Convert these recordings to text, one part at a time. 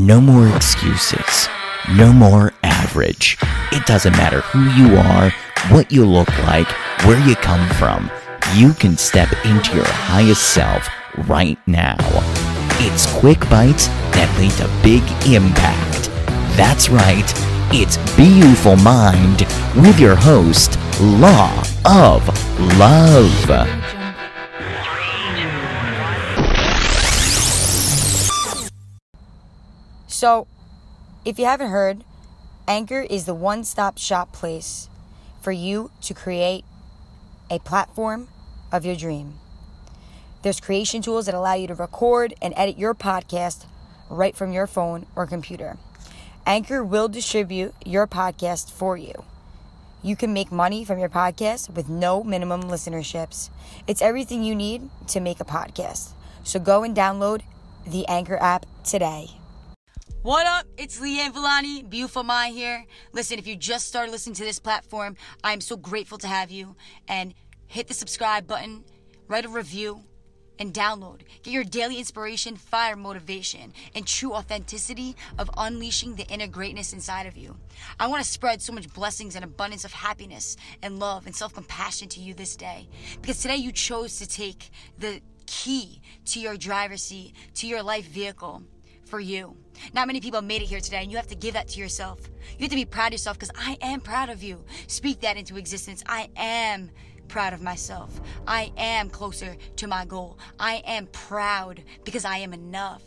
No more excuses. No more average. It doesn't matter who you are, what you look like, where you come from. You can step into your highest self right now. It's quick bites that lead to big impact. That's right. It's Beautiful Mind with your host, Law of Love. So, if you haven't heard, Anchor is the one stop shop place for you to create a platform of your dream. There's creation tools that allow you to record and edit your podcast right from your phone or computer. Anchor will distribute your podcast for you. You can make money from your podcast with no minimum listenerships. It's everything you need to make a podcast. So go and download the Anchor app today. What up? It's Leanne Villani, Beautiful Mind here. Listen, if you just started listening to this platform, I'm so grateful to have you. And hit the subscribe button, write a review, and download. Get your daily inspiration, fire, motivation, and true authenticity of unleashing the inner greatness inside of you. I want to spread so much blessings and abundance of happiness and love and self compassion to you this day. Because today you chose to take the key to your driver's seat, to your life vehicle for you. Not many people made it here today, and you have to give that to yourself. You have to be proud of yourself because I am proud of you. Speak that into existence. I am proud of myself. I am closer to my goal. I am proud because I am enough.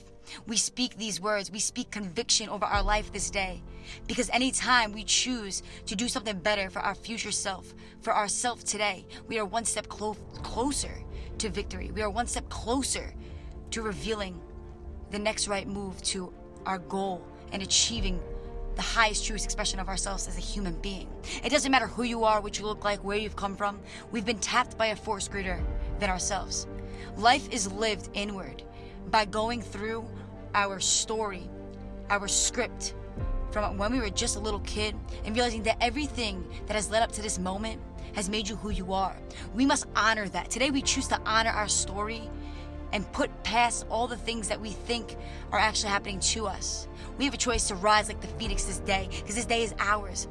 We speak these words, we speak conviction over our life this day. Because anytime we choose to do something better for our future self, for ourself today, we are one step clo- closer to victory. We are one step closer to revealing the next right move to our goal and achieving the highest truest expression of ourselves as a human being. It doesn't matter who you are, what you look like, where you've come from. We've been tapped by a force greater than ourselves. Life is lived inward by going through our story, our script from when we were just a little kid and realizing that everything that has led up to this moment has made you who you are. We must honor that. Today we choose to honor our story and put past all the things that we think are actually happening to us. We have a choice to rise like the phoenix this day because this day is ours.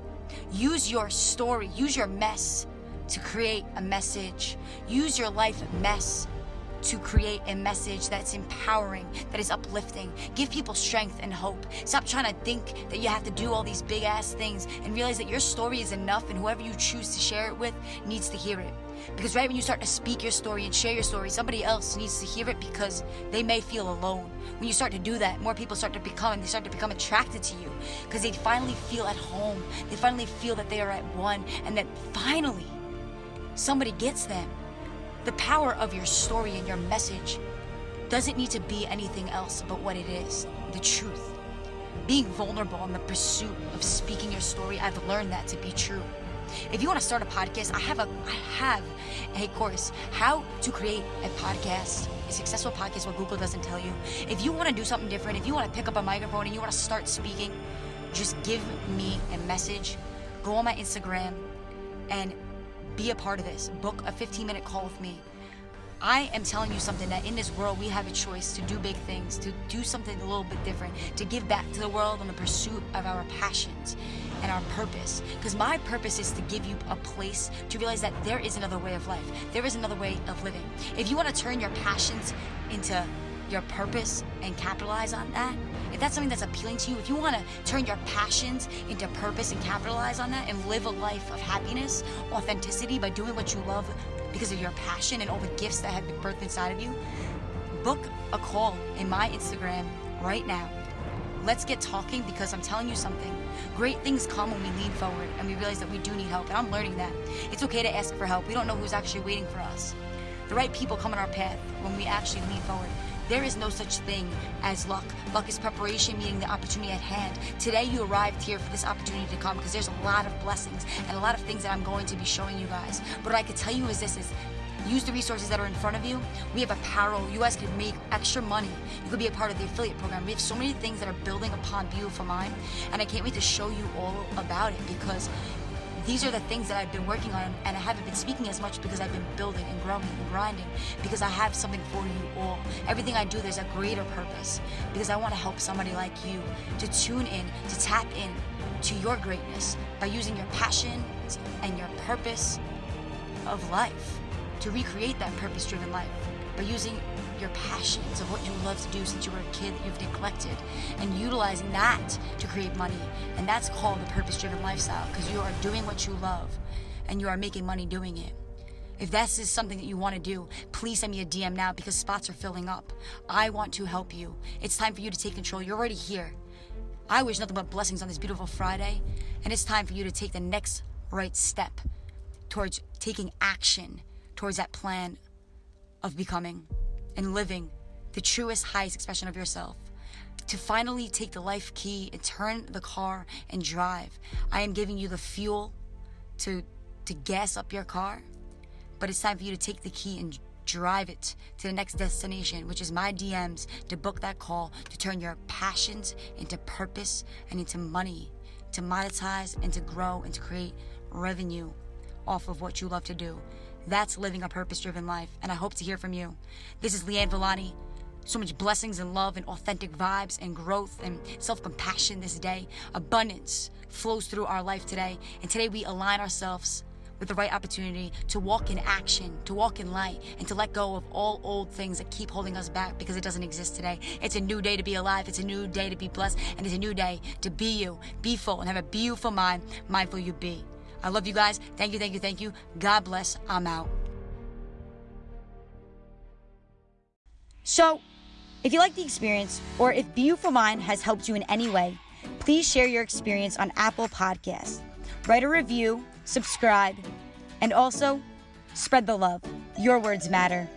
Use your story, use your mess to create a message. Use your life mess to create a message that's empowering, that is uplifting. Give people strength and hope. Stop trying to think that you have to do all these big ass things and realize that your story is enough and whoever you choose to share it with needs to hear it. Because right when you start to speak your story and share your story, somebody else needs to hear it because they may feel alone. When you start to do that, more people start to become they start to become attracted to you because they finally feel at home. They finally feel that they are at one and that finally somebody gets them. The power of your story and your message doesn't need to be anything else but what it is the truth. Being vulnerable in the pursuit of speaking your story, I've learned that to be true. If you want to start a podcast, I have a I have a course how to create a podcast, a successful podcast what Google doesn't tell you. If you want to do something different, if you want to pick up a microphone and you want to start speaking, just give me a message. Go on my Instagram and be a part of this. Book a 15 minute call with me. I am telling you something that in this world we have a choice to do big things, to do something a little bit different, to give back to the world in the pursuit of our passions and our purpose. Because my purpose is to give you a place to realize that there is another way of life, there is another way of living. If you want to turn your passions into your purpose and capitalize on that, if that's something that's appealing to you, if you want to turn your passions into purpose and capitalize on that and live a life of happiness, authenticity by doing what you love because of your passion and all the gifts that have been birthed inside of you, book a call in my Instagram right now. Let's get talking because I'm telling you something. Great things come when we lean forward and we realize that we do need help. And I'm learning that. It's okay to ask for help. We don't know who's actually waiting for us. The right people come in our path when we actually lean forward. There is no such thing as luck. Luck is preparation, meaning the opportunity at hand. Today, you arrived here for this opportunity to come because there's a lot of blessings and a lot of things that I'm going to be showing you guys. But what I could tell you is this: is use the resources that are in front of you. We have apparel. You guys could make extra money. You could be a part of the affiliate program. We have so many things that are building upon Beautiful Mind, and I can't wait to show you all about it because these are the things that I've been working on, and I haven't been speaking as much because I've been building and growing and grinding because I have something for you all. Everything I do, there's a greater purpose because I want to help somebody like you to tune in, to tap in to your greatness by using your passion and your purpose of life to recreate that purpose driven life by using your passions of what you love to do since you were a kid that you've neglected and utilizing that to create money. And that's called the purpose driven lifestyle because you are doing what you love and you are making money doing it. If this is something that you want to do, please send me a DM now because spots are filling up. I want to help you. It's time for you to take control. You're already here. I wish nothing but blessings on this beautiful Friday, and it's time for you to take the next right step towards taking action towards that plan of becoming and living the truest, highest expression of yourself. To finally take the life key and turn the car and drive. I am giving you the fuel to to gas up your car, but it's time for you to take the key and drive it to the next destination, which is my DMs to book that call to turn your passions into purpose and into money, to monetize and to grow and to create revenue off of what you love to do. That's living a purpose driven life, and I hope to hear from you. This is Leanne Villani. So much blessings and love and authentic vibes and growth and self compassion this day. Abundance flows through our life today. And today we align ourselves with the right opportunity to walk in action, to walk in light, and to let go of all old things that keep holding us back because it doesn't exist today. It's a new day to be alive. It's a new day to be blessed. And it's a new day to be you, be full, and have a beautiful mind, mindful you be. I love you guys. Thank you, thank you, thank you. God bless. I'm out. So, if you like the experience or if Beautiful Mind has helped you in any way, please share your experience on Apple Podcasts. Write a review, subscribe, and also spread the love. Your words matter.